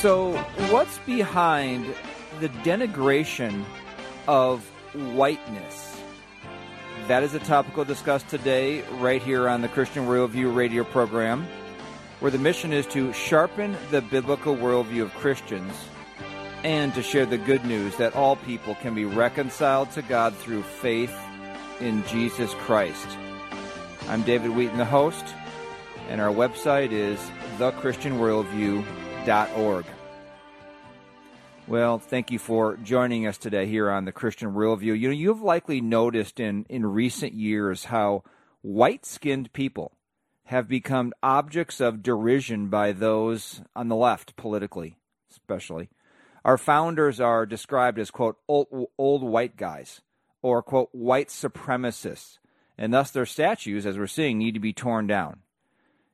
So, what's behind the denigration of whiteness? That is a topic we'll discuss today, right here on the Christian Worldview radio program, where the mission is to sharpen the biblical worldview of Christians and to share the good news that all people can be reconciled to God through faith in Jesus Christ. I'm David Wheaton, the host, and our website is thechristianworldview.org. Well, thank you for joining us today here on the Christian Worldview. You know, you've likely noticed in, in recent years how white skinned people have become objects of derision by those on the left, politically, especially. Our founders are described as, quote, old, old white guys or, quote, white supremacists, and thus their statues, as we're seeing, need to be torn down.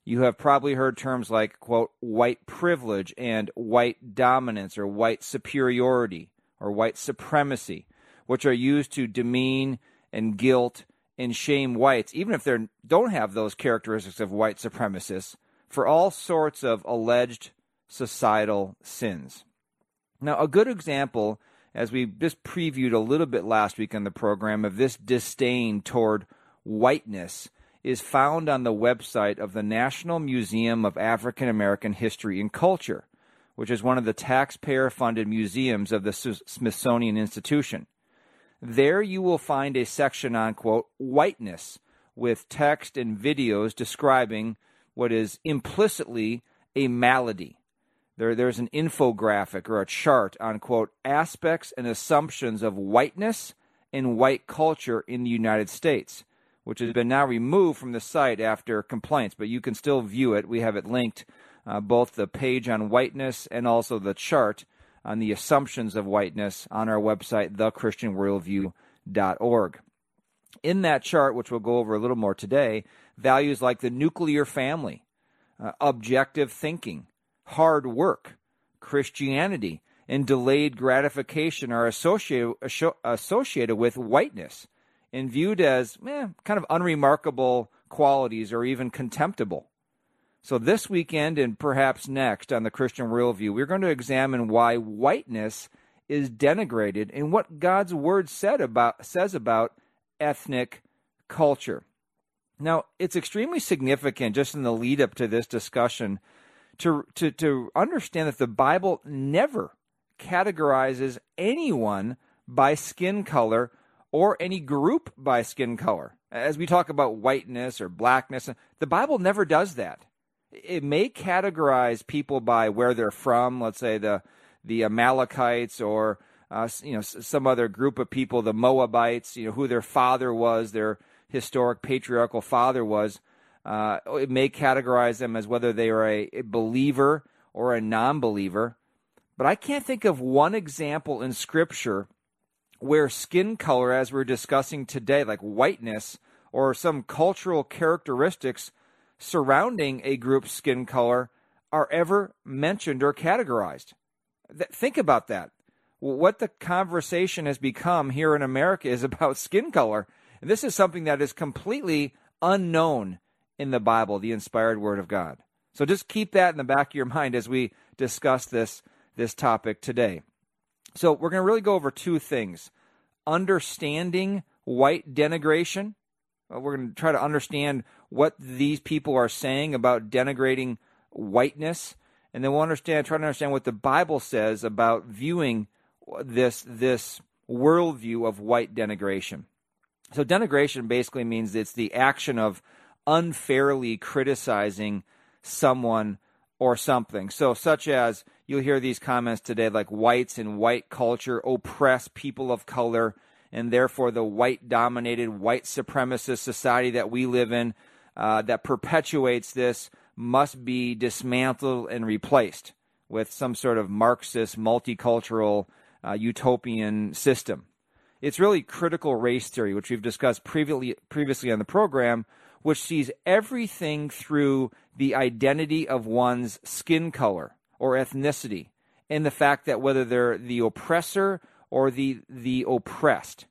You have probably heard terms like, quote, white privilege and white dominance or white superiority or white supremacy, which are used to demean and guilt and shame whites, even if they don't have those characteristics of white supremacists, for all sorts of alleged societal sins. Now, a good example, as we just previewed a little bit last week on the program, of this disdain toward whiteness is found on the website of the National Museum of African American History and Culture, which is one of the taxpayer funded museums of the Smithsonian Institution. There you will find a section on, quote, whiteness, with text and videos describing what is implicitly a malady. There, there's an infographic or a chart on, quote, aspects and assumptions of whiteness and white culture in the United States, which has been now removed from the site after complaints, but you can still view it. We have it linked, uh, both the page on whiteness and also the chart on the assumptions of whiteness on our website, thechristianworldview.org. In that chart, which we'll go over a little more today, values like the nuclear family, uh, objective thinking, hard work, Christianity, and delayed gratification are associated, associated with whiteness and viewed as eh, kind of unremarkable qualities or even contemptible. So, this weekend and perhaps next on the Christian Worldview, we're going to examine why whiteness is denigrated and what God's Word said about, says about ethnic culture. Now, it's extremely significant just in the lead up to this discussion to, to, to understand that the Bible never categorizes anyone by skin color or any group by skin color. As we talk about whiteness or blackness, the Bible never does that. It may categorize people by where they're from, let's say the, the Amalekites or uh, you know some other group of people, the Moabites, you know who their father was, their historic patriarchal father was. Uh, it may categorize them as whether they are a, a believer or a non believer. But I can't think of one example in Scripture where skin color, as we're discussing today, like whiteness or some cultural characteristics surrounding a group's skin color, are ever mentioned or categorized. Th- think about that. What the conversation has become here in America is about skin color. And this is something that is completely unknown in the Bible, the inspired Word of God. So just keep that in the back of your mind as we discuss this, this topic today. So we're going to really go over two things understanding white denigration. We're going to try to understand what these people are saying about denigrating whiteness. And then we'll understand, try to understand what the Bible says about viewing this, this worldview of white denigration. So, denigration basically means it's the action of unfairly criticizing someone or something. So, such as you'll hear these comments today like whites and white culture oppress people of color, and therefore the white dominated, white supremacist society that we live in uh, that perpetuates this must be dismantled and replaced with some sort of Marxist, multicultural, uh, utopian system. It's really critical race theory, which we've discussed previously, previously on the program, which sees everything through the identity of one's skin color or ethnicity and the fact that whether they're the oppressor or the the oppressed.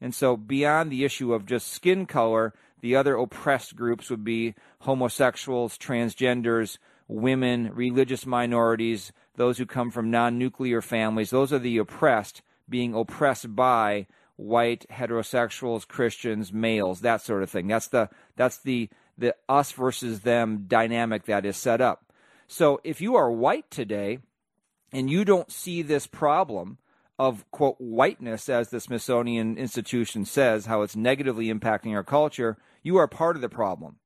And so beyond the issue of just skin color, the other oppressed groups would be homosexuals, transgenders, women, religious minorities, those who come from non nuclear families. Those are the oppressed being oppressed by white heterosexuals, Christians, males, that sort of thing. That's the that's the the us versus them dynamic that is set up. So if you are white today and you don't see this problem of quote whiteness as the Smithsonian Institution says how it's negatively impacting our culture, you are part of the problem.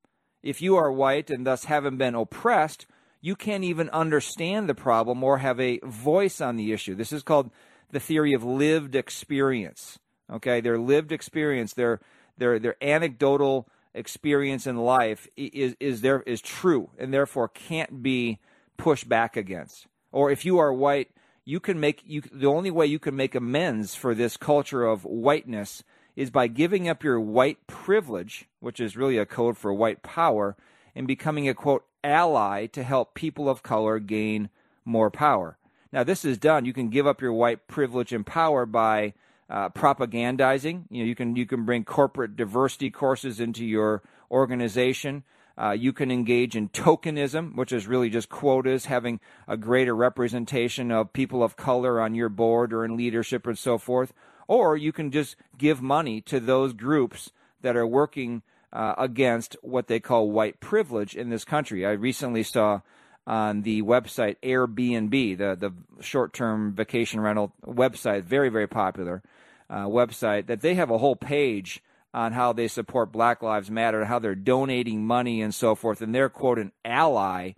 If you are white and thus haven't been oppressed, you can't even understand the problem or have a voice on the issue. This is called the theory of lived experience. Okay, their lived experience, their their their anecdotal experience in life is is there is true and therefore can't be pushed back against. Or if you are white, you can make you the only way you can make amends for this culture of whiteness is by giving up your white privilege, which is really a code for white power, and becoming a quote ally to help people of color gain more power. Now, this is done. You can give up your white privilege and power by uh, propagandizing. You know, you can you can bring corporate diversity courses into your organization. Uh, you can engage in tokenism, which is really just quotas, having a greater representation of people of color on your board or in leadership and so forth. Or you can just give money to those groups that are working uh, against what they call white privilege in this country. I recently saw on the website Airbnb, the, the short term vacation rental website, very, very popular uh, website, that they have a whole page on how they support Black Lives Matter, how they're donating money and so forth, and they're quote an ally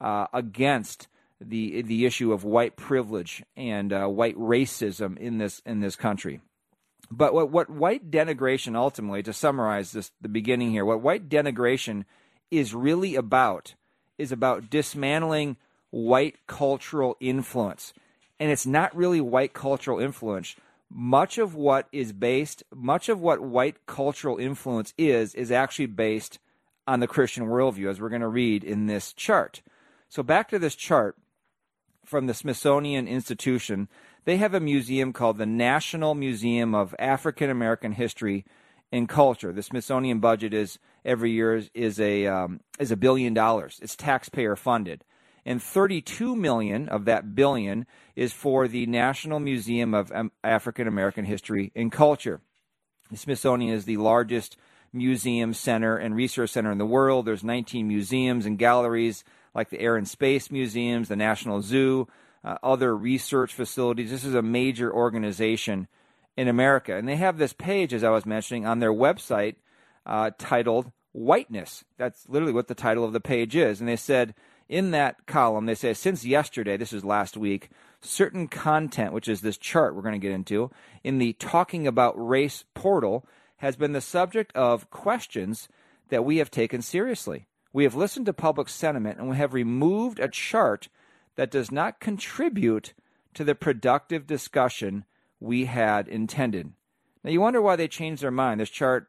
uh, against the the issue of white privilege and uh, white racism in this in this country. But what what white denigration ultimately, to summarize this the beginning here, what white denigration is really about is about dismantling white cultural influence, and it's not really white cultural influence much of what is based, much of what white cultural influence is, is actually based on the Christian worldview, as we're going to read in this chart. So, back to this chart from the Smithsonian Institution, they have a museum called the National Museum of African American History and Culture. The Smithsonian budget is every year is, is a um, is a billion dollars. It's taxpayer funded and 32 million of that billion is for the National Museum of African American History and Culture. The Smithsonian is the largest museum center and research center in the world. There's 19 museums and galleries like the Air and Space Museums, the National Zoo, uh, other research facilities. This is a major organization in America. And they have this page, as I was mentioning, on their website uh, titled Whiteness. That's literally what the title of the page is. And they said, in that column, they say since yesterday, this is last week, certain content, which is this chart we're going to get into, in the Talking About Race portal, has been the subject of questions that we have taken seriously. We have listened to public sentiment and we have removed a chart that does not contribute to the productive discussion we had intended. Now, you wonder why they changed their mind. This chart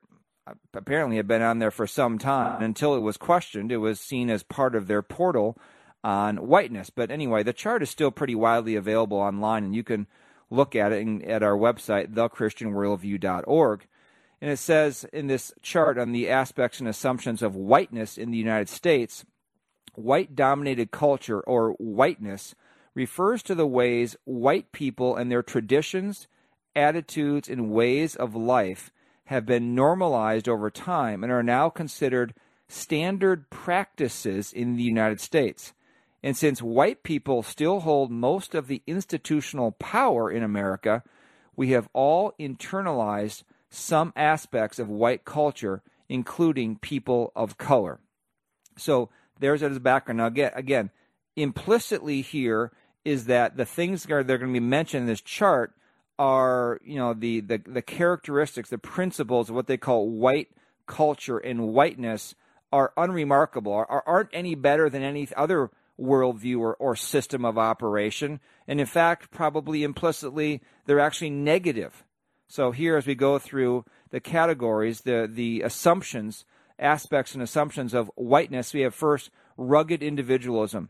apparently had been on there for some time. Until it was questioned, it was seen as part of their portal on whiteness. But anyway, the chart is still pretty widely available online, and you can look at it at our website, thechristianworldview.org. And it says in this chart on the aspects and assumptions of whiteness in the United States, white dominated culture or whiteness refers to the ways white people and their traditions, attitudes, and ways of life have been normalized over time and are now considered standard practices in the United States. And since white people still hold most of the institutional power in America, we have all internalized some aspects of white culture, including people of color. So there's that as background. Now, again, again, implicitly here is that the things that are, that are going to be mentioned in this chart are you know the, the the characteristics, the principles of what they call white culture and whiteness are unremarkable, are, aren't any better than any other worldview or, or system of operation. And in fact, probably implicitly, they're actually negative. So here, as we go through the categories, the, the assumptions, aspects and assumptions of whiteness, we have first rugged individualism.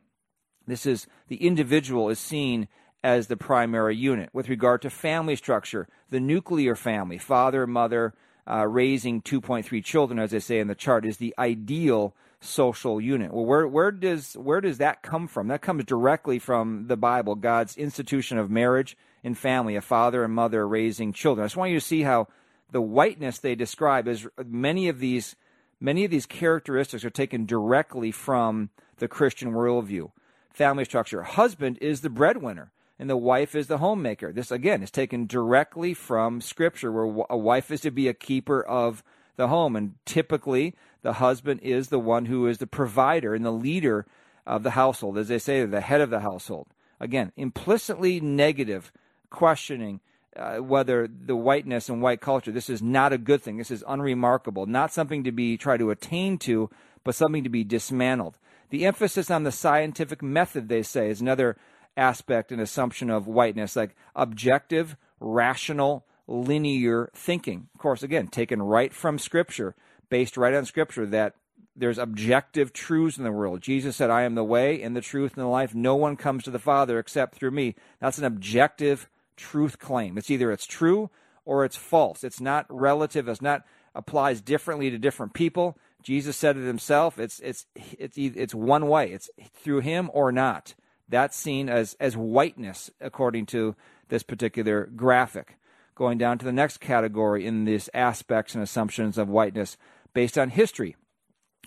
This is the individual is seen as the primary unit. With regard to family structure, the nuclear family, father, mother, uh, raising 2.3 children, as they say in the chart, is the ideal social unit. Well, where where does where does that come from? That comes directly from the Bible, God's institution of marriage and family, a father and mother raising children. I just want you to see how the whiteness they describe is many of these many of these characteristics are taken directly from the Christian worldview. Family structure. Husband is the breadwinner and the wife is the homemaker. This again is taken directly from scripture where a wife is to be a keeper of the home and typically the husband is the one who is the provider and the leader of the household as they say the head of the household. Again, implicitly negative questioning uh, whether the whiteness and white culture this is not a good thing. This is unremarkable, not something to be try to attain to, but something to be dismantled. The emphasis on the scientific method, they say, is another aspect and assumption of whiteness, like objective, rational, linear thinking. Of course, again, taken right from Scripture, based right on Scripture, that there's objective truths in the world. Jesus said, I am the way and the truth and the life. No one comes to the Father except through me. That's an objective truth claim. It's either it's true or it's false. It's not relative. It's not applies differently to different people. Jesus said it himself. It's it's it's it's one way. It's through him or not. That's seen as as whiteness according to this particular graphic. Going down to the next category in these aspects and assumptions of whiteness based on history.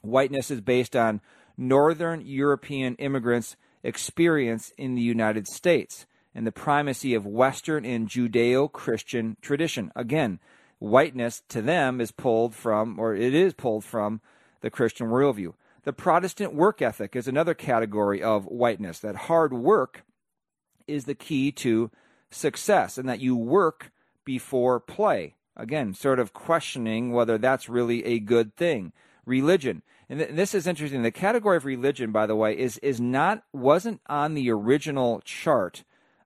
Whiteness is based on Northern European immigrants' experience in the United States and the primacy of Western and Judeo Christian tradition. Again, whiteness to them is pulled from, or it is pulled from, the Christian worldview. The Protestant work ethic is another category of whiteness, that hard work is the key to success, and that you work before play. Again, sort of questioning whether that's really a good thing. Religion. And, th- this is interesting. The category of religion, by the way, is, is not wasn't on the original chart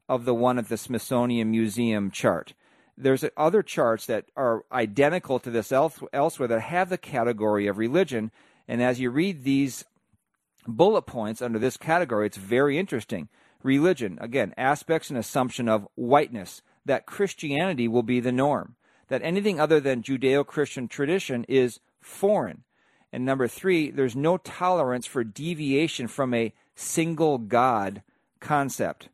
of the one at the Smithsonian Museum chart. There's other charts that are identical to this elsewhere that have the category of religion. And as you read these bullet points under this category, it's very interesting. Religion, again, aspects and assumption of whiteness that Christianity will be the norm, that anything other than Judeo Christian tradition is foreign. And number three, there's no tolerance for deviation from a single God concept.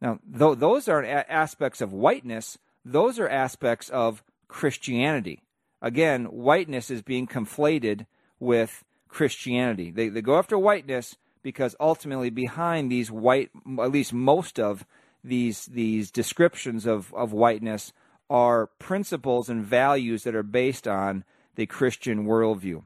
Now, though those are aspects of whiteness, those are aspects of Christianity. Again, whiteness is being conflated with Christianity. They, they go after whiteness because ultimately behind these white, at least most of these these descriptions of, of whiteness are principles and values that are based on the Christian worldview.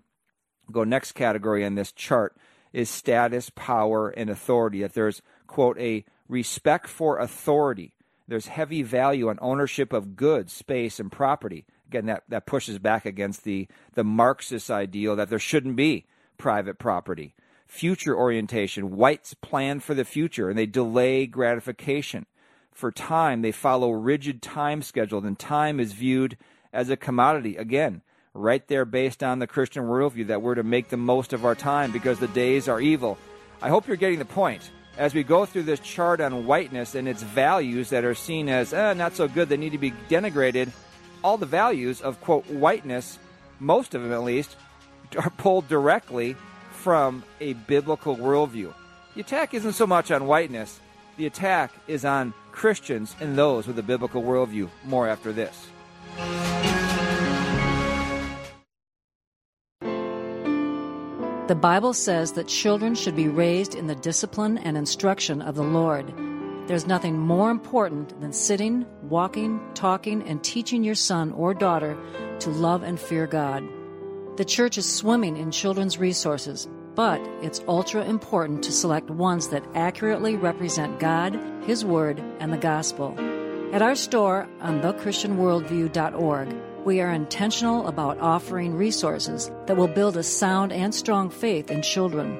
Go next category on this chart is status, power, and authority. That there's quote a respect for authority. There's heavy value on ownership of goods, space, and property. Again, that, that pushes back against the, the Marxist ideal that there shouldn't be private property future orientation. Whites plan for the future and they delay gratification. For time, they follow rigid time schedule, and time is viewed as a commodity. Again, right there based on the Christian worldview that we're to make the most of our time because the days are evil. I hope you're getting the point. As we go through this chart on whiteness and its values that are seen as eh, not so good, they need to be denigrated, all the values of, quote, whiteness, most of them at least, are pulled directly from a biblical worldview. The attack isn't so much on whiteness, the attack is on Christians and those with a biblical worldview. More after this. The Bible says that children should be raised in the discipline and instruction of the Lord. There's nothing more important than sitting, walking, talking, and teaching your son or daughter to love and fear God. The church is swimming in children's resources, but it's ultra important to select ones that accurately represent God, His Word, and the Gospel. At our store on thechristianworldview.org, we are intentional about offering resources that will build a sound and strong faith in children.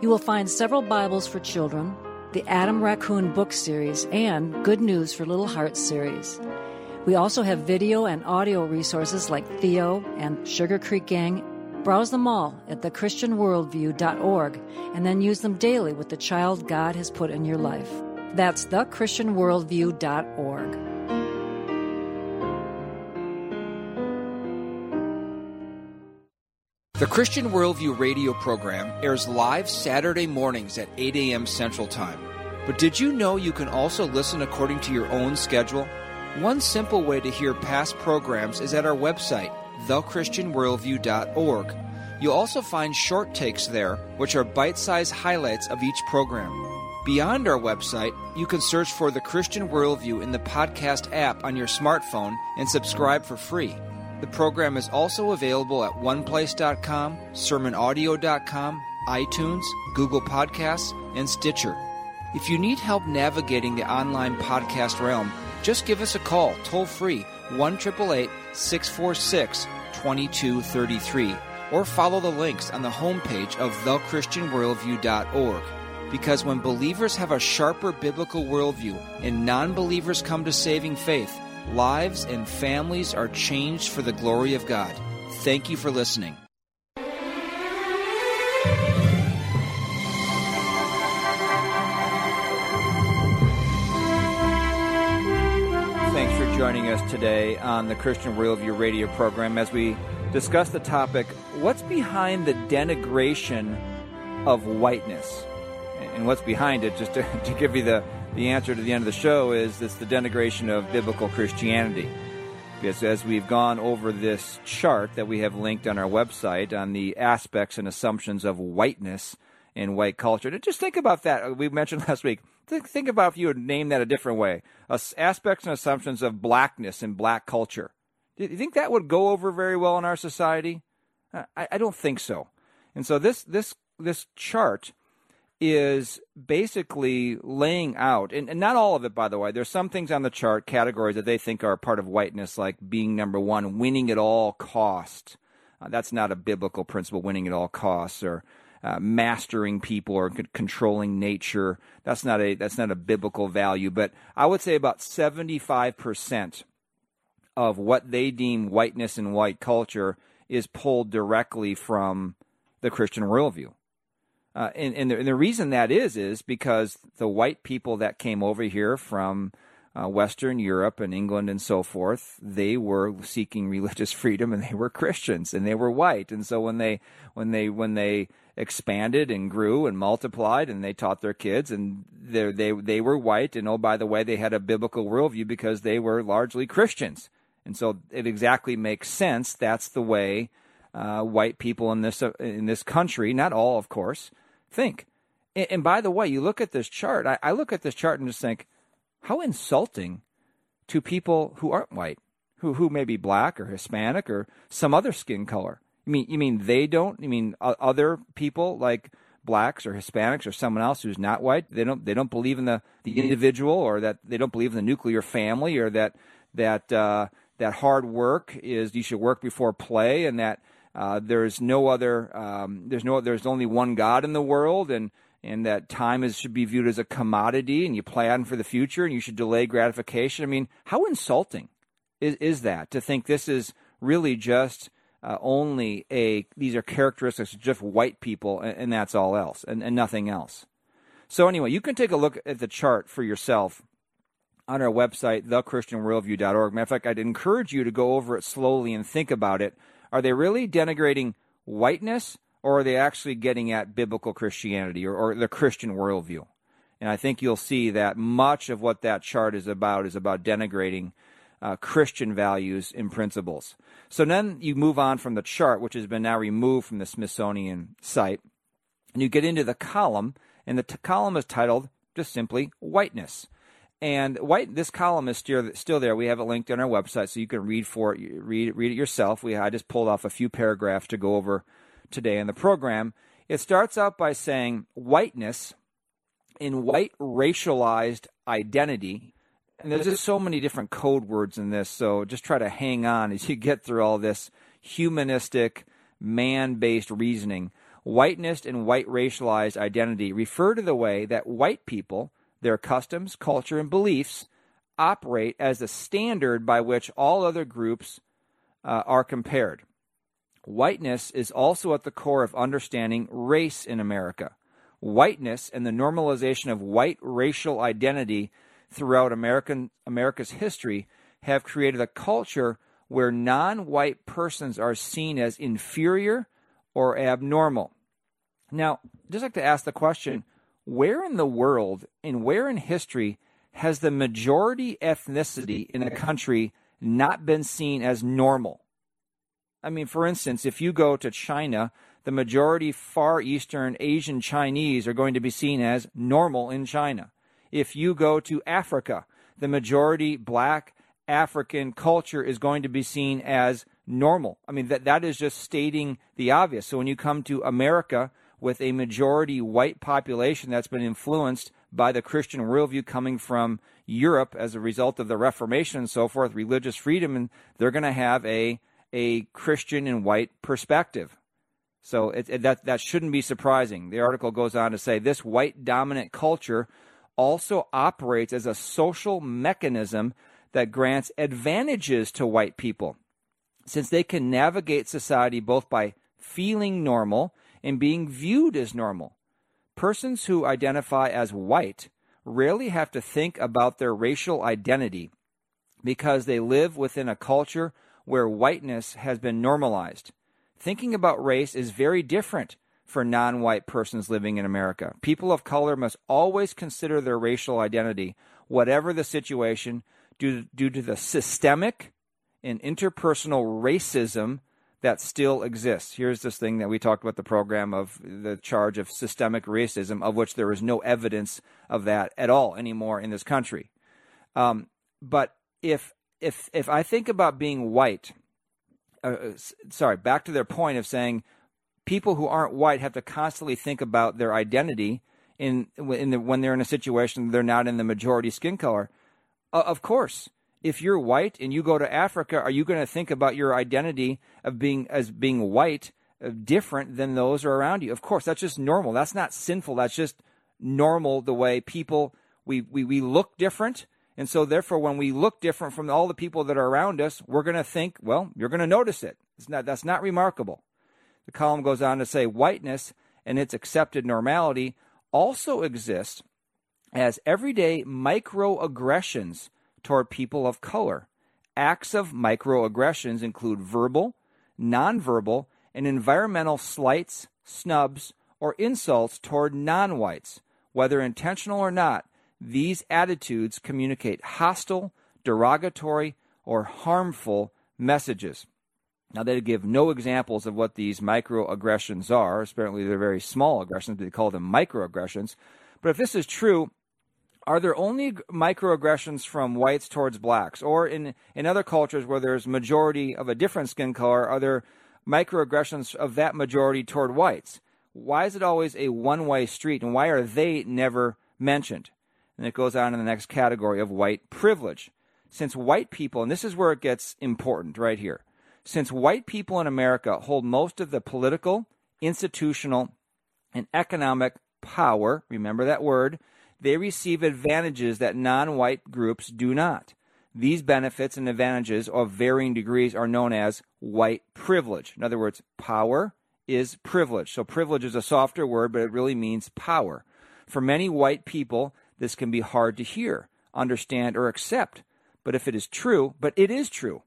You will find several Bibles for children, the Adam Raccoon book series, and Good News for Little Hearts series. We also have video and audio resources like Theo and Sugar Creek Gang. Browse them all at thechristianworldview.org and then use them daily with the child God has put in your life. That's thechristianworldview.org. The Christian Worldview radio program airs live Saturday mornings at 8 a.m. Central Time. But did you know you can also listen according to your own schedule? One simple way to hear past programs is at our website, thechristianworldview.org. You'll also find short takes there, which are bite sized highlights of each program. Beyond our website, you can search for The Christian Worldview in the podcast app on your smartphone and subscribe for free. The program is also available at oneplace.com, sermonaudio.com, iTunes, Google Podcasts, and Stitcher. If you need help navigating the online podcast realm, just give us a call toll free 1 646 2233 or follow the links on the homepage of thechristianworldview.org. Because when believers have a sharper biblical worldview and non believers come to saving faith, lives and families are changed for the glory of God. Thank you for listening. Thanks for joining us today on the Christian Worldview radio program as we discuss the topic what's behind the denigration of whiteness? And what's behind it, just to, to give you the the answer to the end of the show is it's the denigration of biblical Christianity. Because as we've gone over this chart that we have linked on our website on the aspects and assumptions of whiteness in white culture, just think about that. We mentioned last week. Think about if you would name that a different way. Aspects and assumptions of blackness in black culture. Do you think that would go over very well in our society? I, I don't think so. And so this this this chart is basically laying out, and, and, not all of it, by the way. There's some things on the chart, categories that they think are part of whiteness, like being number one, winning at all cost. Uh, that's not a biblical principle, winning at all costs, or uh, mastering people or c- controlling nature. That's not a that's not a biblical value. But I would say about 75 percent of what they deem whiteness and white culture is pulled directly from the Christian worldview. Uh, and, and the, and, the, reason that is is because the white people that came over here from uh, Western Europe and England and so forth, they were seeking religious freedom and they were Christians and they were white. And so when they when they when they expanded and grew and multiplied and they taught their kids and they they they were white and oh by the way they had a biblical worldview because they were largely Christians. And so it exactly makes sense. That's the way uh, white people in this uh, in this country, not all, of course, think. And, and by the way, you look at this chart. I, I look at this chart and just think, how insulting to people who aren't white, who who may be black or Hispanic or some other skin color. You mean you mean they don't? You mean other people like blacks or Hispanics or someone else who's not white? They don't they don't believe in the the individual or that they don't believe in the nuclear family or that that uh, that hard work is you should work before play and that uh, there's no other. Um, there's no. There's only one God in the world, and and that time is should be viewed as a commodity, and you plan for the future, and you should delay gratification. I mean, how insulting is is that to think this is really just uh, only a these are characteristics of just white people, and, and that's all else, and, and nothing else. So anyway, you can take a look at the chart for yourself on our website, thechristianworldview.org. Matter of fact, I'd encourage you to go over it slowly and think about it are they really denigrating whiteness or are they actually getting at biblical Christianity or, or the Christian worldview? And I think you'll see that much of what that chart is about is about denigrating uh, Christian values and principles. So then you move on from the chart, which has been now removed from the Smithsonian site, and you get into the column, and the t- column is titled just simply Whiteness. And white, this column is still there. We have it linked on our website, so you can read for it, read read it yourself. We I just pulled off a few paragraphs to go over today in the program. It starts out by saying whiteness in white racialized identity. And there's just so many different code words in this, so just try to hang on as you get through all this humanistic, man based reasoning. Whiteness and white racialized identity refer to the way that white people their customs, culture, and beliefs operate as the standard by which all other groups uh, are compared. Whiteness is also at the core of understanding race in America. Whiteness and the normalization of white racial identity throughout American America's history have created a culture where non-white persons are seen as inferior or abnormal. Now, I'd just like to ask the question where in the world and where in history has the majority ethnicity in a country not been seen as normal? I mean, for instance, if you go to China, the majority Far Eastern Asian Chinese are going to be seen as normal in China. If you go to Africa, the majority black African culture is going to be seen as normal. I mean, that, that is just stating the obvious. So when you come to America with a majority white population that's been influenced by the Christian worldview coming from Europe as a result of the Reformation and so forth, religious freedom, and they're going to have a a Christian and white perspective. So it, it, that that shouldn't be surprising. The article goes on to say this white dominant culture also operates as a social mechanism that grants advantages to white people, since they can navigate society both by feeling normal and being viewed as normal. Persons who identify as white rarely have to think about their racial identity because they live within a culture where whiteness has been normalized. Thinking about race is very different for non white persons living in America. People of color must always consider their racial identity, whatever the situation, due, due to the systemic and interpersonal racism that still exists. Here's this thing that we talked about the program of the charge of systemic racism, of which there is no evidence of that at all anymore in this country. Um, but if if if I think about being white, uh, uh sorry, back to their point of saying people who aren't white have to constantly think about their identity in in the, when they're in a situation they're not in the majority skin color. Uh, of course, if you're white and you go to Africa, are you going to think about your identity of being as being white uh, different than those around you? Of course, that's just normal. That's not sinful. That's just normal the way people we we, we look different. And so therefore when we look different from all the people that are around us, we're going to think, well, you're going to notice it. It's not that's not remarkable. The column goes on to say whiteness and its accepted normality also exists as everyday microaggressions toward people of color. Acts of microaggressions include verbal, nonverbal, and environmental slights, snubs, or insults toward non whites. Whether intentional or not, these attitudes communicate hostile, derogatory, or harmful messages. Now, they give no examples of what these microaggressions are. Apparently, they're very small aggressions, but they call them microaggressions. But if this is true, are there only microaggressions from whites towards blacks? Or in in other cultures where there's majority of a different skin color are there microaggressions of that majority toward whites? Why is it always a one-way street and why are they never mentioned? And it goes on in the next category of white privilege. Since white people and this is where it gets important right here since white people in America hold most of the political institutional and economic power remember that word they receive advantages that non white groups do not. These benefits and advantages of varying degrees are known as white privilege. In other words, power is privilege. So, privilege is a softer word, but it really means power. For many white people, this can be hard to hear, understand, or accept. But if it is true, but it is true,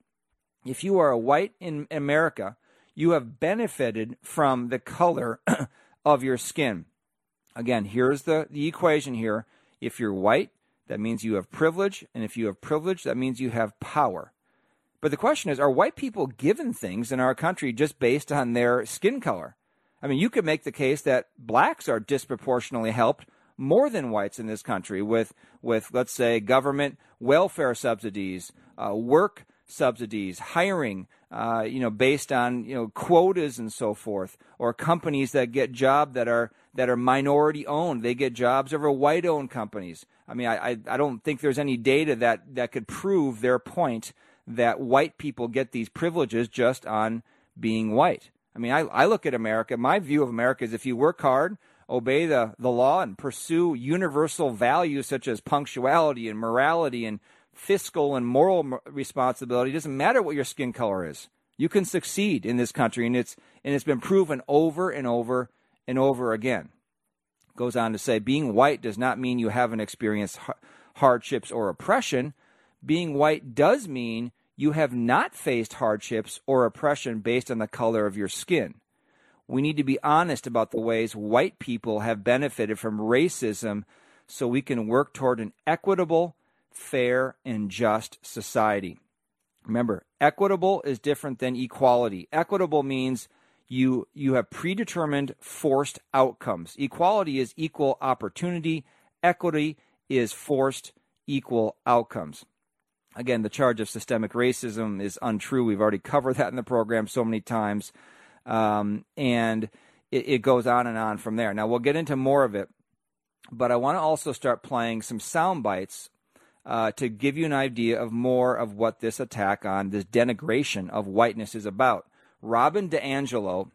if you are a white in America, you have benefited from the color of your skin. Again, here's the, the equation here. If you're white, that means you have privilege. And if you have privilege, that means you have power. But the question is are white people given things in our country just based on their skin color? I mean, you could make the case that blacks are disproportionately helped more than whites in this country with, with let's say, government welfare subsidies, uh, work subsidies, hiring, uh, you know, based on you know quotas and so forth, or companies that get jobs that are that are minority owned. They get jobs over white owned companies. I mean, I, I, I don't think there's any data that, that could prove their point that white people get these privileges just on being white. I mean, I, I look at America, my view of America is if you work hard, obey the, the law, and pursue universal values such as punctuality and morality and fiscal and moral responsibility, it doesn't matter what your skin color is. You can succeed in this country, and it's, and it's been proven over and over and over again. Goes on to say, being white does not mean you haven't experienced hardships or oppression. Being white does mean you have not faced hardships or oppression based on the color of your skin. We need to be honest about the ways white people have benefited from racism so we can work toward an equitable, fair, and just society. Remember, equitable is different than equality. Equitable means you you have predetermined forced outcomes. Equality is equal opportunity, equity is forced equal outcomes. Again, the charge of systemic racism is untrue. We've already covered that in the program so many times. Um, and it, it goes on and on from there. Now, we'll get into more of it, but I want to also start playing some sound bites uh, to give you an idea of more of what this attack on this denigration of whiteness is about. Robin DiAngelo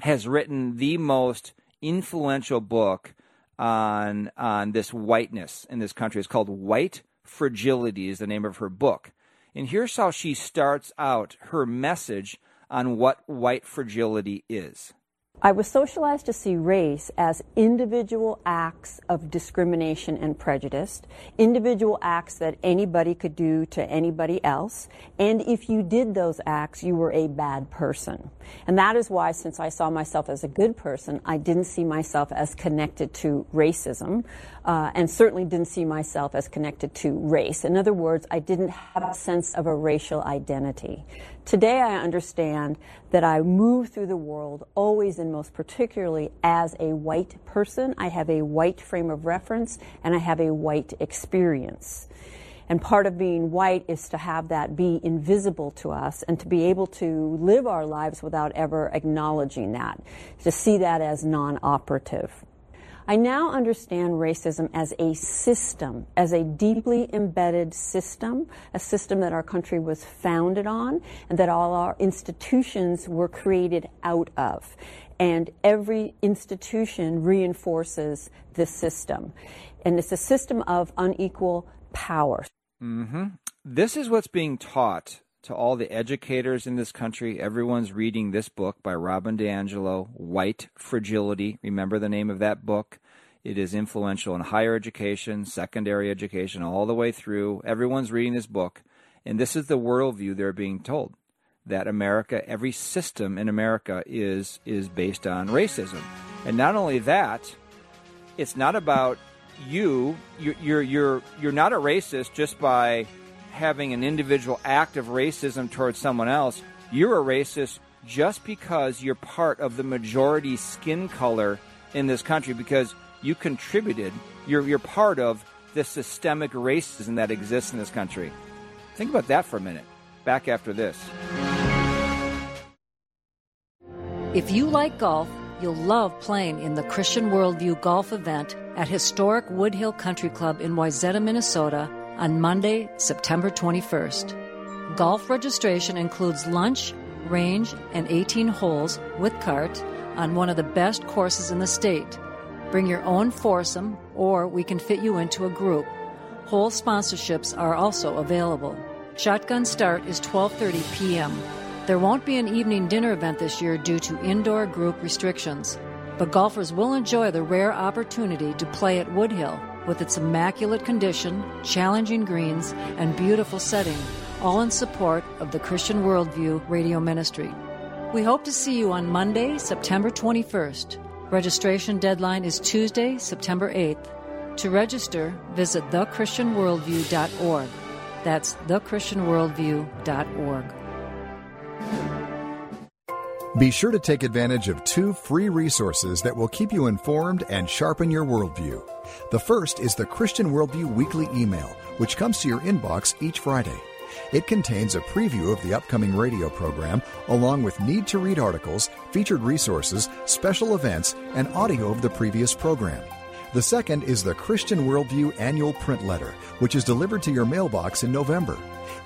has written the most influential book on on this whiteness in this country. It's called White Fragility is the name of her book. And here's how she starts out her message on what white fragility is. I was socialized to see race as individual acts of discrimination and prejudice, individual acts that anybody could do to anybody else, and if you did those acts, you were a bad person. And that is why, since I saw myself as a good person, I didn't see myself as connected to racism, uh, and certainly didn't see myself as connected to race. In other words, I didn't have a sense of a racial identity. Today I understand that I move through the world always and most particularly as a white person. I have a white frame of reference and I have a white experience. And part of being white is to have that be invisible to us and to be able to live our lives without ever acknowledging that, to see that as non operative. I now understand racism as a system, as a deeply embedded system, a system that our country was founded on and that all our institutions were created out of. And every institution reinforces this system. And it's a system of unequal power. Mm-hmm. This is what's being taught to all the educators in this country. Everyone's reading this book by Robin DiAngelo, White Fragility. Remember the name of that book? It is influential in higher education, secondary education, all the way through. Everyone's reading this book. And this is the worldview they're being told that America, every system in America is is based on racism. And not only that, it's not about you. You're you're you're, you're not a racist just by having an individual act of racism towards someone else. You're a racist just because you're part of the majority skin color in this country because you contributed, you're, you're part of the systemic racism that exists in this country. Think about that for a minute. Back after this. If you like golf, you'll love playing in the Christian Worldview Golf event at historic Woodhill Country Club in Wayzata, Minnesota on Monday, September 21st. Golf registration includes lunch, range, and 18 holes with cart on one of the best courses in the state. Bring your own foursome, or we can fit you into a group. Hole sponsorships are also available. Shotgun start is 12:30 p.m. There won't be an evening dinner event this year due to indoor group restrictions, but golfers will enjoy the rare opportunity to play at Woodhill with its immaculate condition, challenging greens, and beautiful setting, all in support of the Christian Worldview radio ministry. We hope to see you on Monday, September 21st. Registration deadline is Tuesday, September 8th. To register, visit thechristianworldview.org. That's thechristianworldview.org. Be sure to take advantage of two free resources that will keep you informed and sharpen your worldview. The first is the Christian Worldview Weekly Email, which comes to your inbox each Friday. It contains a preview of the upcoming radio program, along with need to read articles, featured resources, special events, and audio of the previous program. The second is the Christian Worldview Annual Print Letter, which is delivered to your mailbox in November.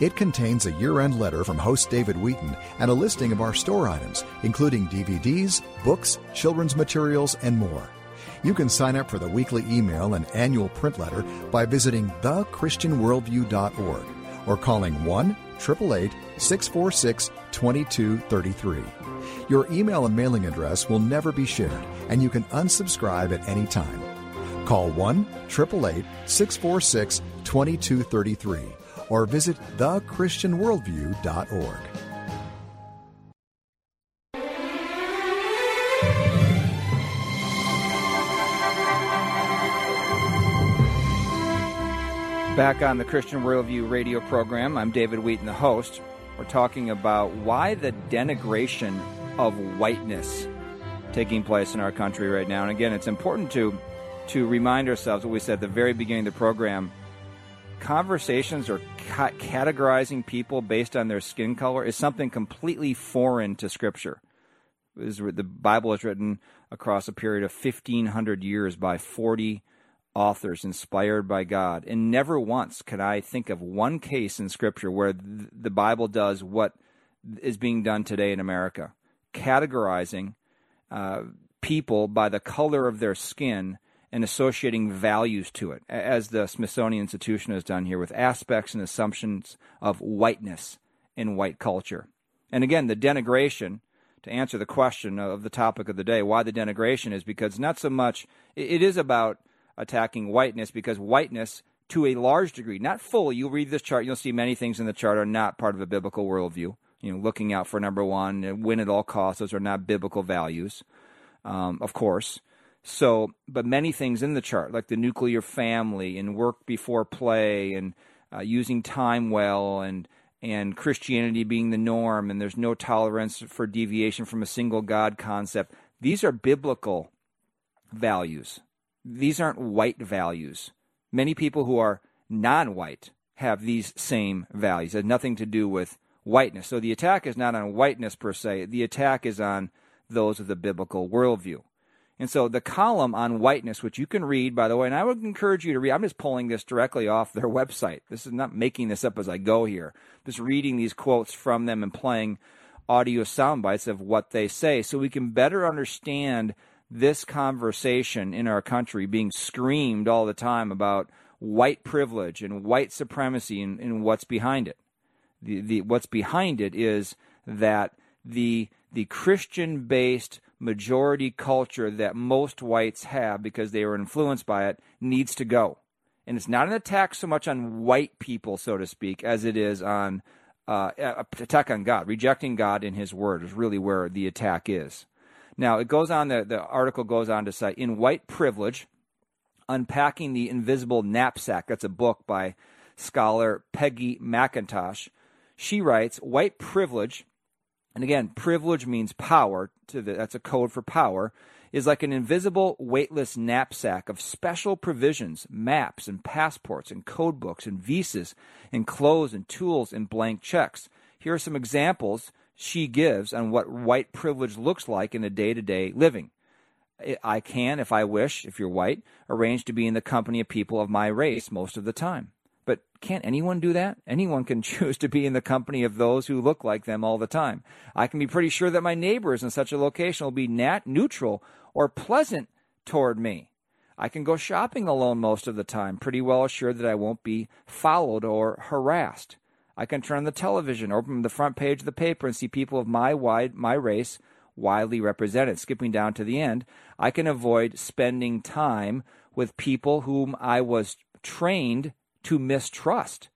It contains a year end letter from host David Wheaton and a listing of our store items, including DVDs, books, children's materials, and more. You can sign up for the weekly email and annual print letter by visiting thechristianworldview.org or calling 1 888 646 2233. Your email and mailing address will never be shared, and you can unsubscribe at any time. Call 1 888 646 2233 or visit thechristianworldview.org. Back on the Christian Worldview radio program, I'm David Wheaton, the host. We're talking about why the denigration of whiteness taking place in our country right now. And again, it's important to to remind ourselves what we said at the very beginning of the program. Conversations or ca- categorizing people based on their skin color is something completely foreign to Scripture. The Bible is written across a period of 1,500 years by 40 authors inspired by God. And never once can I think of one case in Scripture where the Bible does what is being done today in America categorizing uh, people by the color of their skin and associating values to it, as the Smithsonian Institution has done here with aspects and assumptions of whiteness in white culture. And again, the denigration, to answer the question of the topic of the day, why the denigration is because not so much, it is about attacking whiteness because whiteness, to a large degree, not fully, you'll read this chart, you'll see many things in the chart are not part of a biblical worldview. You know, looking out for number one, win at all costs, those are not biblical values, um, of course. So, but many things in the chart, like the nuclear family and work before play and uh, using time well and and Christianity being the norm and there's no tolerance for deviation from a single God concept. These are biblical values these aren't white values. Many people who are non white have these same values. It has nothing to do with whiteness. So the attack is not on whiteness per se, the attack is on those of the biblical worldview. And so the column on whiteness, which you can read, by the way, and I would encourage you to read, I'm just pulling this directly off their website. This is not making this up as I go here. Just reading these quotes from them and playing audio sound bites of what they say so we can better understand this conversation in our country being screamed all the time about white privilege and white supremacy and, and what's behind it. The, the, what's behind it is that the, the Christian based majority culture that most whites have because they were influenced by it needs to go. And it's not an attack so much on white people, so to speak, as it is on uh, attack on God. Rejecting God in His Word is really where the attack is. Now, it goes on, the, the article goes on to say, in White Privilege, Unpacking the Invisible Knapsack, that's a book by scholar Peggy McIntosh. She writes, White privilege, and again, privilege means power, the, that's a code for power, is like an invisible, weightless knapsack of special provisions, maps and passports and code books and visas and clothes and tools and blank checks. Here are some examples she gives on what white privilege looks like in a day to day living. I can, if I wish, if you're white, arrange to be in the company of people of my race most of the time. But can't anyone do that? Anyone can choose to be in the company of those who look like them all the time. I can be pretty sure that my neighbors in such a location will be nat- neutral or pleasant toward me. I can go shopping alone most of the time, pretty well assured that I won't be followed or harassed. I can turn on the television, open the front page of the paper, and see people of my wide my race widely represented. Skipping down to the end, I can avoid spending time with people whom I was trained to mistrust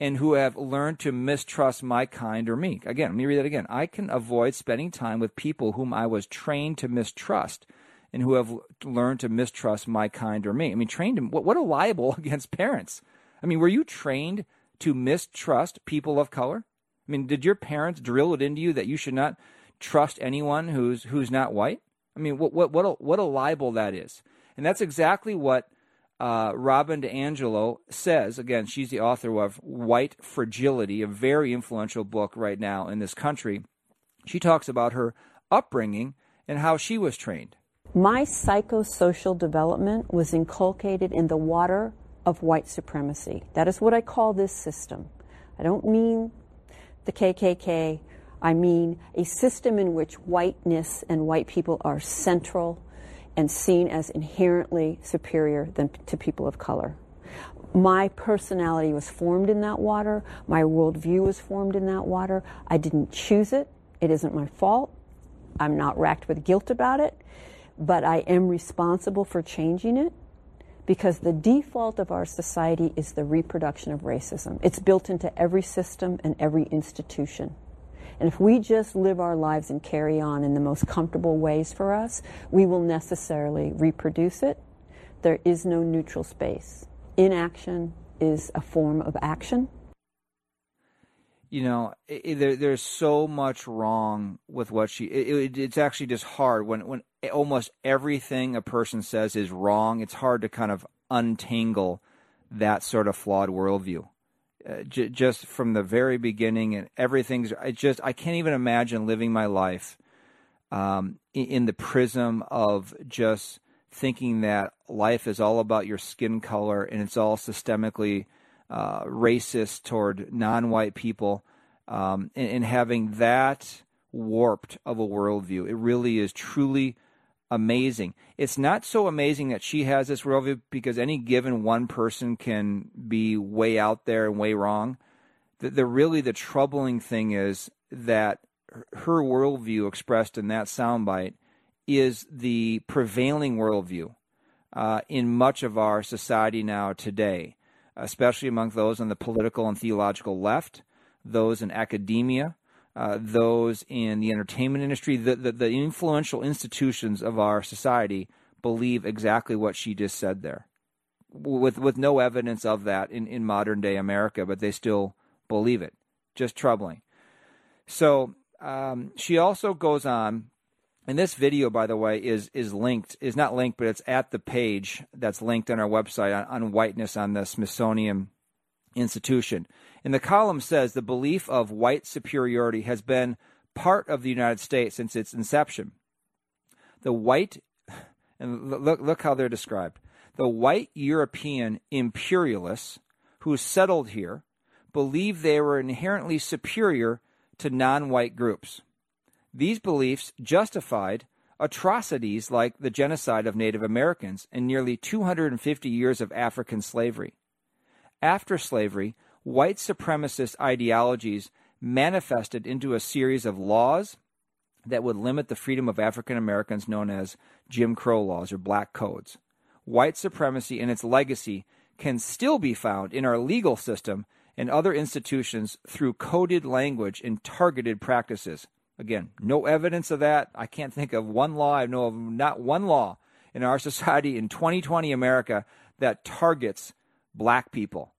and who have learned to mistrust my kind or me. Again, let me read that again. I can avoid spending time with people whom I was trained to mistrust and who have learned to mistrust my kind or me. I mean, trained, what, what a libel against parents. I mean, were you trained to mistrust people of color? I mean, did your parents drill it into you that you should not trust anyone who's who's not white? I mean, what what what a, what a libel that is, and that's exactly what uh, Robin DiAngelo says. Again, she's the author of White Fragility, a very influential book right now in this country. She talks about her upbringing and how she was trained. My psychosocial development was inculcated in the water of white supremacy. That is what I call this system. I don't mean the KKK. I mean a system in which whiteness and white people are central and seen as inherently superior than to people of color. My personality was formed in that water. My worldview was formed in that water. I didn't choose it. It isn't my fault. I'm not racked with guilt about it, but I am responsible for changing it because the default of our society is the reproduction of racism. It's built into every system and every institution. And if we just live our lives and carry on in the most comfortable ways for us, we will necessarily reproduce it. There is no neutral space. Inaction is a form of action? You know, it, there, there's so much wrong with what she. It, it's actually just hard when when almost everything a person says is wrong. It's hard to kind of untangle that sort of flawed worldview. Uh, j- just from the very beginning, and everything's. I just I can't even imagine living my life um, in, in the prism of just thinking that life is all about your skin color and it's all systemically uh, racist toward non-white people, um, and, and, having that warped of a worldview. It really is truly amazing. It's not so amazing that she has this worldview because any given one person can be way out there and way wrong. The, the really the troubling thing is that her worldview expressed in that soundbite is the prevailing worldview uh, in much of our society now today, especially among those on the political and theological left, those in academia, uh, those in the entertainment industry, the, the, the influential institutions of our society believe exactly what she just said there, with with no evidence of that in, in modern day America, but they still believe it. Just troubling. So um, she also goes on, and this video, by the way, is is linked is not linked, but it's at the page that's linked on our website on, on whiteness on the Smithsonian Institution. And the column says the belief of white superiority has been part of the United States since its inception. The white, and look look how they're described. The white European imperialists who settled here believed they were inherently superior to non white groups. These beliefs justified atrocities like the genocide of Native Americans and nearly 250 years of African slavery. After slavery, white supremacist ideologies manifested into a series of laws that would limit the freedom of African Americans known as Jim Crow laws or black codes. White supremacy and its legacy can still be found in our legal system and other institutions through coded language and targeted practices. Again, no evidence of that. I can't think of one law. I know of not one law in our society in 2020 America that targets black people,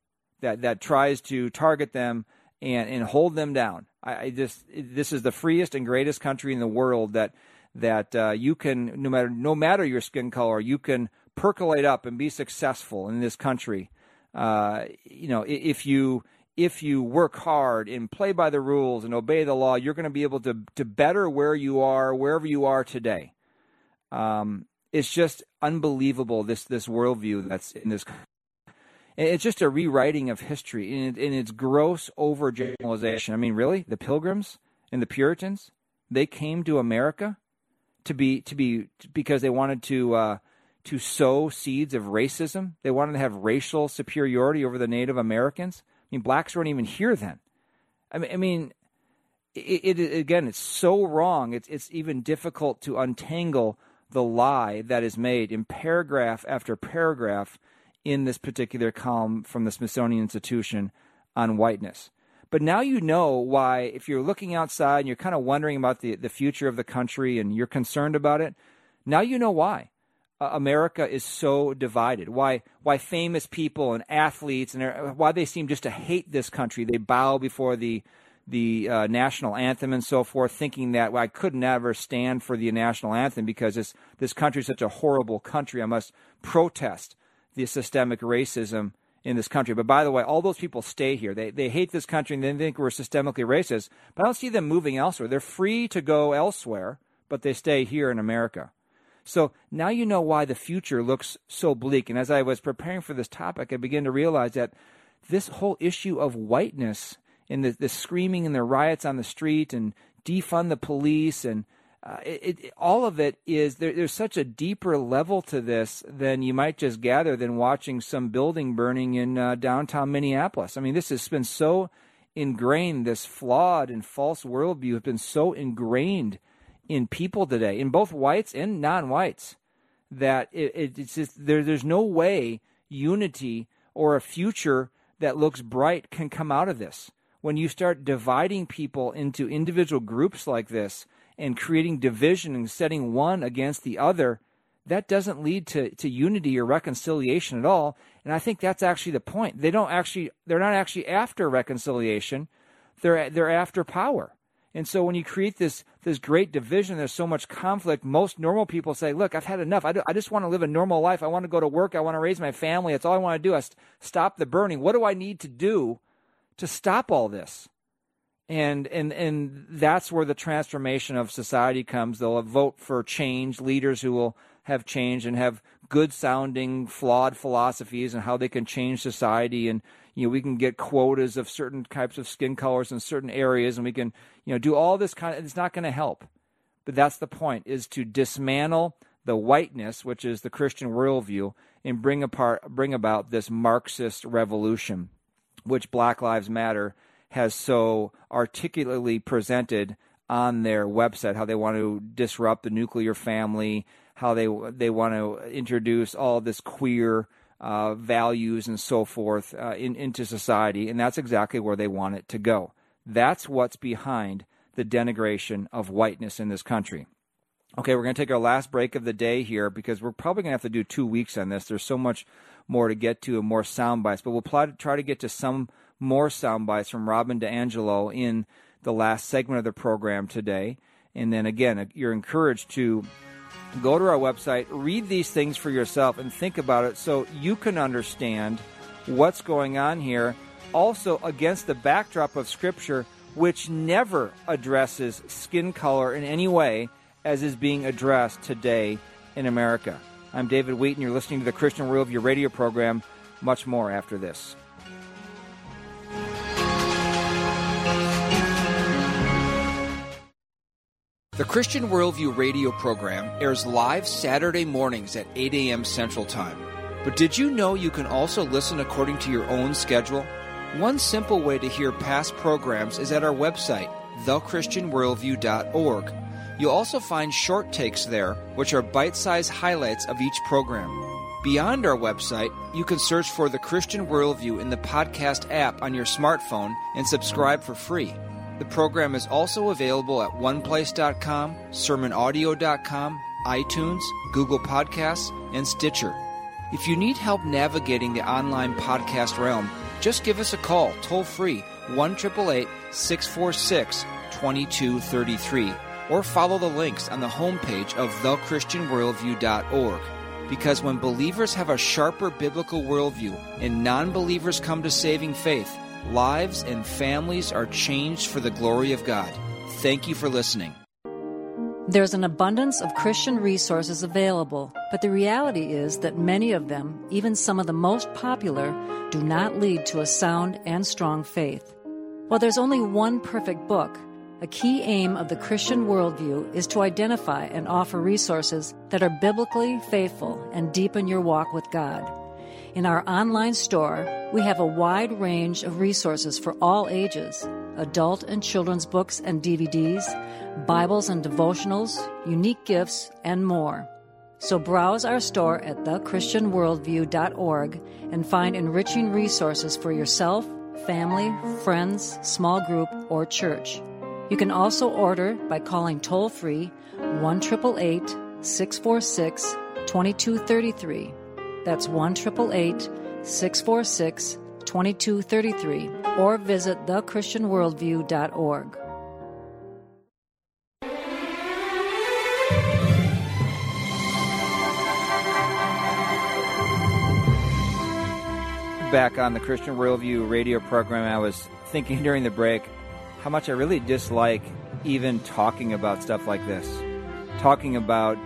that, that tries to target them and, and hold them down. I, I just this is the freest and greatest country in the world that that uh, you can no matter no matter your skin color you can percolate up and be successful in this country uh, you know, if you if you work hard and play by the rules and obey the law, you're going to be able to to better where you are, wherever you are today. Um, it's just unbelievable this this worldview that's in this. It's just a rewriting of history, and, it, and it's gross overgeneralization. I mean, really, the Pilgrims and the Puritans, they came to America to be to be because they wanted to uh, to sow seeds of racism. They wanted to have racial superiority over the Native Americans. I mean, blacks weren't even here then. I mean, I mean, it, it again, it's so wrong. It's it's even difficult to untangle the lie that is made in paragraph after paragraph in this particular column from the Smithsonian Institution on whiteness. But now you know why, if you're looking outside and you're kind of wondering about the, the future of the country and you're concerned about it, now you know why uh, America is so divided. Why why famous people and athletes and why they seem just to hate this country. They bow before the the uh, national anthem and so forth, thinking that well, I could never stand for the national anthem because this this country is such a horrible country. I must protest the systemic racism in this country. But by the way, all those people stay here. They they hate this country and they think we're systemically racist. But I don't see them moving elsewhere. They're free to go elsewhere, but they stay here in America. So now you know why the future looks so bleak. And as I was preparing for this topic, I began to realize that this whole issue of whiteness and the, the screaming and the riots on the street and defund the police and uh, it, it, all of it is there, there's such a deeper level to this than you might just gather than watching some building burning in uh, downtown Minneapolis. I mean, this has been so ingrained, this flawed and false worldview has been so ingrained in people today, in both whites and non-whites, that it, it, it's just, there, there's no way unity or a future that looks bright can come out of this. When you start dividing people into individual groups like this and creating division and setting one against the other, that doesn't lead to, to unity or reconciliation at all. And I think that's actually the point. They don't actually they're not actually after reconciliation. They're they're after power. And so when you create this this great division, there's so much conflict. Most normal people say, "Look, I've had enough. I, do, I just want to live a normal life. I want to go to work. I want to raise my family. That's all I want to do. I st- stop the burning. What do I need to do to stop all this?" And and and that's where the transformation of society comes. They'll vote for change, leaders who will have change and have good sounding flawed philosophies and how they can change society and you know we can get quotas of certain types of skin colors in certain areas and we can you know do all this kind of it's not going to help but that's the point is to dismantle the whiteness which is the christian worldview and bring apart bring about this marxist revolution which black lives matter has so articulately presented on their website how they want to disrupt the nuclear family how they they want to introduce all this queer uh, values and so forth uh, in, into society, and that's exactly where they want it to go. That's what's behind the denigration of whiteness in this country. Okay, we're going to take our last break of the day here because we're probably going to have to do two weeks on this. There's so much more to get to and more sound bites, but we'll try to get to some more sound bites from Robin DiAngelo in the last segment of the program today. And then again, you're encouraged to go to our website, read these things for yourself, and think about it so you can understand what's going on here. Also, against the backdrop of Scripture, which never addresses skin color in any way as is being addressed today in America. I'm David Wheaton. You're listening to the Christian Worldview radio program. Much more after this. The Christian Worldview radio program airs live Saturday mornings at 8 a.m. Central Time. But did you know you can also listen according to your own schedule? One simple way to hear past programs is at our website, thechristianworldview.org. You'll also find short takes there, which are bite sized highlights of each program. Beyond our website, you can search for The Christian Worldview in the podcast app on your smartphone and subscribe for free. The program is also available at oneplace.com, sermonaudio.com, iTunes, Google Podcasts, and Stitcher. If you need help navigating the online podcast realm, just give us a call toll free 1 646 2233 or follow the links on the homepage of thechristianworldview.org. Because when believers have a sharper biblical worldview and non believers come to saving faith, lives and families are changed for the glory of God. Thank you for listening. There's an abundance of Christian resources available, but the reality is that many of them, even some of the most popular, do not lead to a sound and strong faith. While there's only one perfect book, a key aim of the Christian worldview is to identify and offer resources that are biblically faithful and deepen your walk with God. In our online store, we have a wide range of resources for all ages adult and children's books and DVDs, Bibles and devotionals, unique gifts, and more. So browse our store at thechristianworldview.org and find enriching resources for yourself, family, friends, small group, or church. You can also order by calling toll free 1 646 2233 that's 1 646 2233 or visit thechristianworldview.org. Back on the Christian Worldview radio program, I was thinking during the break how much I really dislike even talking about stuff like this. Talking about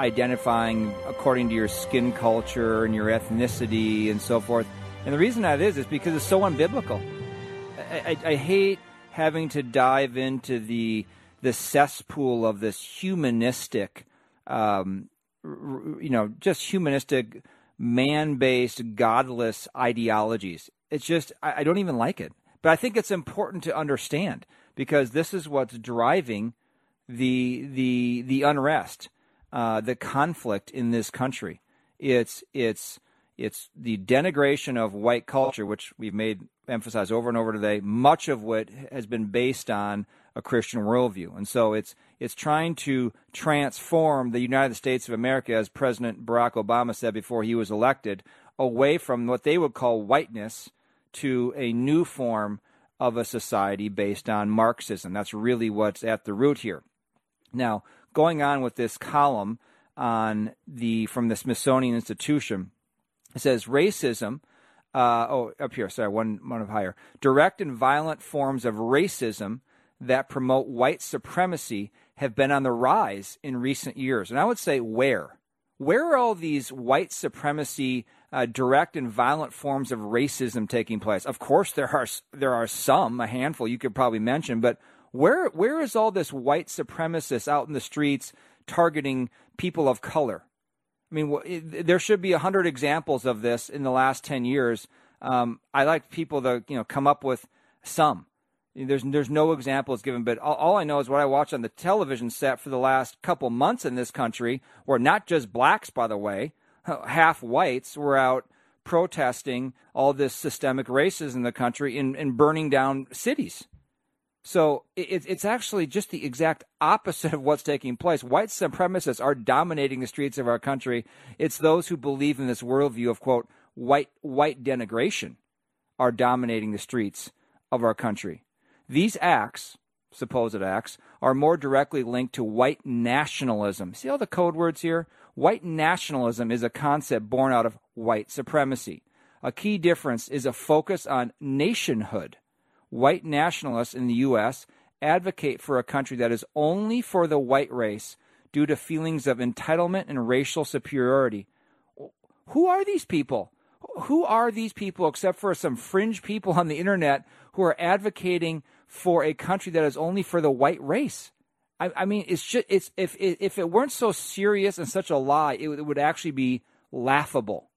identifying according to your skin culture and your ethnicity and so forth. And the reason that is is because it's so unbiblical. I, I, I hate having to dive into the the cesspool of this humanistic, um, you know, just humanistic, man-based, godless ideologies. It's just I, I don't even like it. But I think it's important to understand because this is what's driving the the the unrest uh, the conflict in this country. It's it's it's the denigration of white culture, which we've made emphasize over and over today. Much of what has been based on a Christian worldview, and so it's It's trying to transform the United States of America, as President Barack Obama said before he was elected, away from what they would call whiteness to a new form of a society based on Marxism. That's really what's at the root here. Now, going on with this column on the from the Smithsonian Institution, it says racism. Uh, oh, up here, sorry, one one of higher. Direct and violent forms of racism that promote white supremacy have been on the rise in recent years. And I would say where? Where are all these white supremacy, uh, direct and violent forms of racism taking place? Of course, there are there are some, a handful you could probably mention, but where where is all this white supremacist out in the streets targeting people of color? I mean, there should be hundred examples of this in the last ten years. Um, I like people to you know come up with some. There's there's no examples given, but all, all, I know is what I watched on the television set for the last couple months in this country, where not just blacks, by the way, half whites were out protesting all this systemic racism in the country and, and burning down cities. So it, it's actually just the exact opposite of what's taking place. White supremacists are dominating the streets of our country. It's those who believe in this worldview of quote white white denigration are dominating the streets of our country. These acts, supposed acts, are more directly linked to white nationalism. See all the code words here? White nationalism is a concept born out of white supremacy. A key difference is a focus on nationhood. White nationalists in the U.S. advocate for a country that is only for the white race due to feelings of entitlement and racial superiority. Who are these people? Who are these people except for some fringe people on the internet who are advocating for a country that is only for the white race. I, I mean, it's just it's if if it weren't so serious and such a lie, it, it would actually be laughable.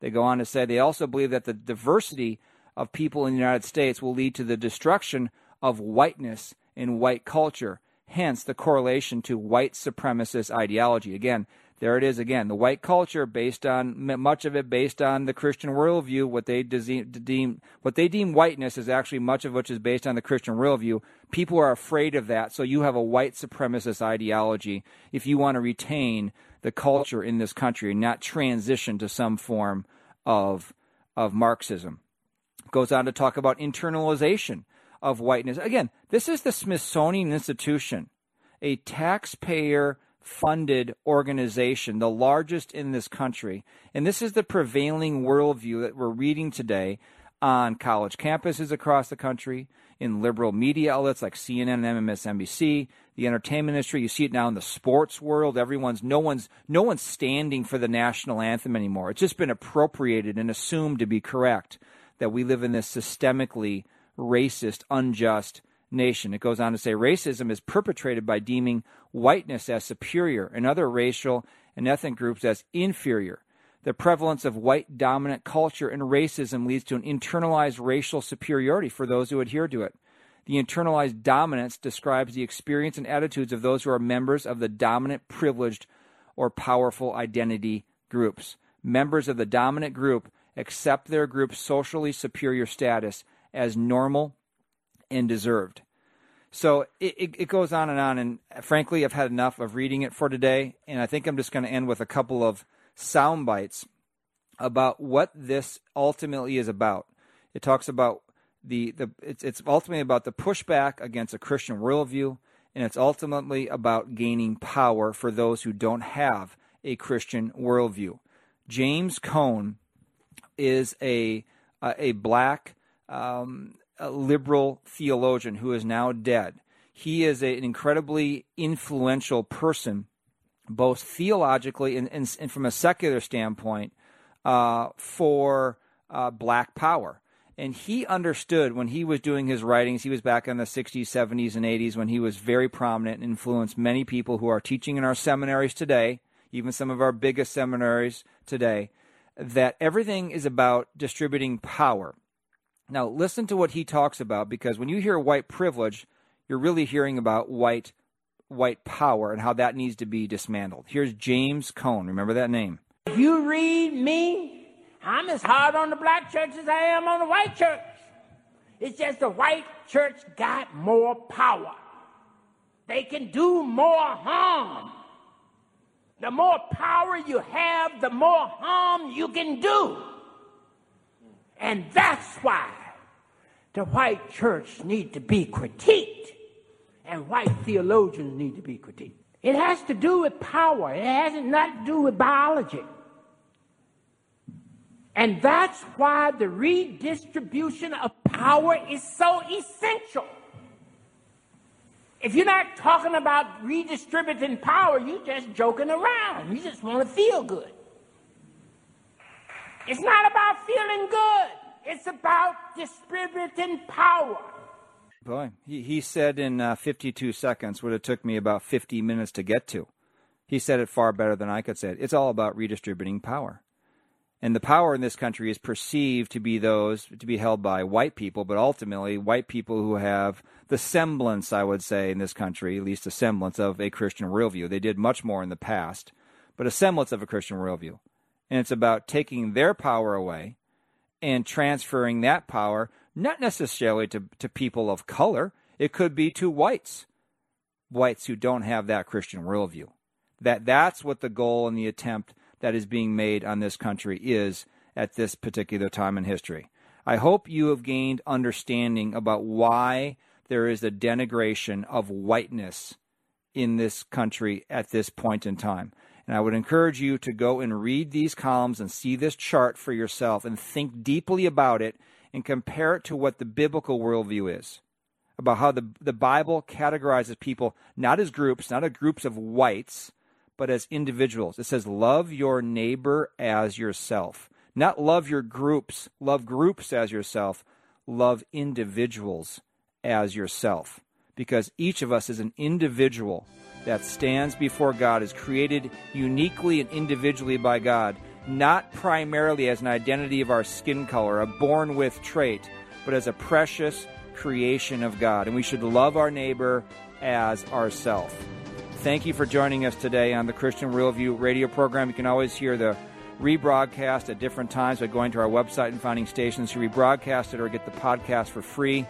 They go on to say they also believe that the diversity of people in the United States will lead to the destruction of whiteness in white culture. Hence, the correlation to white supremacist ideology. Again, there it is again. The white culture, based on much of it based on the Christian worldview, what they deem what they deem whiteness is actually much of which is based on the Christian worldview. People are afraid of that, so you have a white supremacist ideology if you want to retain the culture in this country and not transition to some form of of Marxism. Goes on to talk about internalization of whiteness. Again, this is the Smithsonian Institution, a taxpayer funded organization, the largest in this country. And this is the prevailing worldview that we're reading today on college campuses across the country, in liberal media outlets like CNN and MSNBC, the entertainment industry. You see it now in the sports world. Everyone's no one's no one's standing for the national anthem anymore. It's just been appropriated and assumed to be correct that we live in this systemically racist, unjust nation. It goes on to say racism is perpetrated by deeming whiteness as superior and other racial and ethnic groups as inferior. The prevalence of white dominant culture and racism leads to an internalized racial superiority for those who adhere to it. The internalized dominance describes the experience and attitudes of those who are members of the dominant, privileged, or powerful identity groups. Members of the dominant group accept their group's socially superior status as normal and deserved. So it, it, it, goes on and on. And frankly, I've had enough of reading it for today. And I think I'm just going to end with a couple of sound bites about what this ultimately is about. It talks about the, the it's, it's ultimately about the pushback against a Christian worldview, and it's ultimately about gaining power for those who don't have a Christian worldview. James Cone is a a, a black um, liberal theologian who is now dead. He is a, an incredibly influential person, both theologically and, and, and from a secular standpoint, uh, for uh, black power. And he understood when he was doing his writings, he was back in the 60s, 70s, and 80s when he was very prominent and influenced many people who are teaching in our seminaries today, even some of our biggest seminaries today, that everything is about distributing power. Now, listen to what he talks about because when you hear white privilege, you're really hearing about white white power and how that needs to be dismantled. Here's James Cone. Remember that name. If you read me, I'm as hard on the black church as I am on the white church. It's just the white church got more power. they can do more harm. The more power you have, the more harm you can do. And that's why the white church need to be critiqued and white theologians need to be critiqued. It has to do with power. It has nothing to do with biology. And that's why the redistribution of power is so essential. If you're not talking about redistributing power, you're just joking around. You just want to feel good. It's not about feeling good. It's about distributing power. Boy, he, he said in uh, 52 seconds what it took me about 50 minutes to get to. He said it far better than I could say it. It's all about redistributing power. And the power in this country is perceived to be those to be held by white people, but ultimately white people who have the semblance, I would say, in this country, at least a semblance of a Christian worldview. They did much more in the past, but a semblance of a Christian worldview. And it's about taking their power away and transferring that power, not necessarily to, to people of color. It could be to whites, whites who don't have that Christian worldview. That that's what the goal and the attempt that is being made on this country is at this particular time in history. I hope you have gained understanding about why there is a denigration of whiteness in this country at this point in time. And I would encourage you to go and read these columns and see this chart for yourself and think deeply about it and compare it to what the biblical worldview is about how the, the Bible categorizes people not as groups, not as groups of whites, but as individuals. It says, love your neighbor as yourself. Not love your groups, love groups as yourself, love individuals as yourself. Because each of us is an individual that stands before God, is created uniquely and individually by God, not primarily as an identity of our skin color, a born with trait, but as a precious creation of God. And we should love our neighbor as ourself. Thank you for joining us today on the Christian Worldview radio program. You can always hear the rebroadcast at different times by going to our website and finding stations to rebroadcast it or get the podcast for free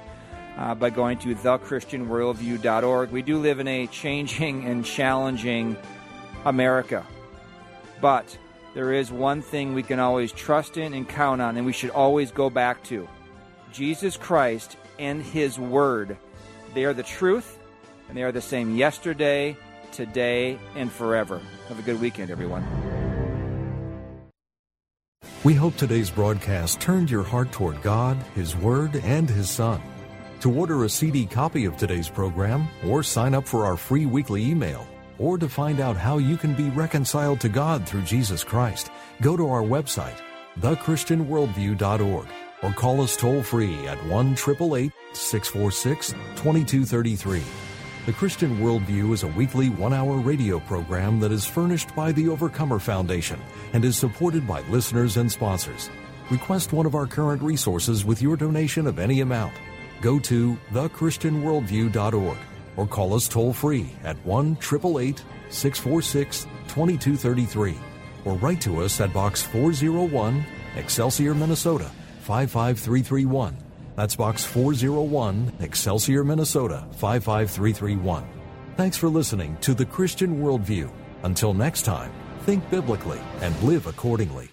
uh, by going to thechristianworldview.org. We do live in a changing and challenging America, but there is one thing we can always trust in and count on, and we should always go back to Jesus Christ and His Word. They are the truth, and they are the same yesterday today, and forever. Have a good weekend, everyone. We hope today's broadcast turned your heart toward God, His Word, and His Son. To order a CD copy of today's program, or sign up for our free weekly email, or to find out how you can be reconciled to God through Jesus Christ, go to our website, thechristianworldview.org, or call us toll free at 1 646 2233. The Christian Worldview is a weekly one hour radio program that is furnished by the Overcomer Foundation and is supported by listeners and sponsors. Request one of our current resources with your donation of any amount. Go to thechristianworldview.org or call us toll free at 1 888 646 2233 or write to us at Box 401, Excelsior, Minnesota 55331 that's Box 401, Excelsior, Minnesota 55331. Thanks for listening to The Christian Worldview. Until next time, think biblically and live accordingly.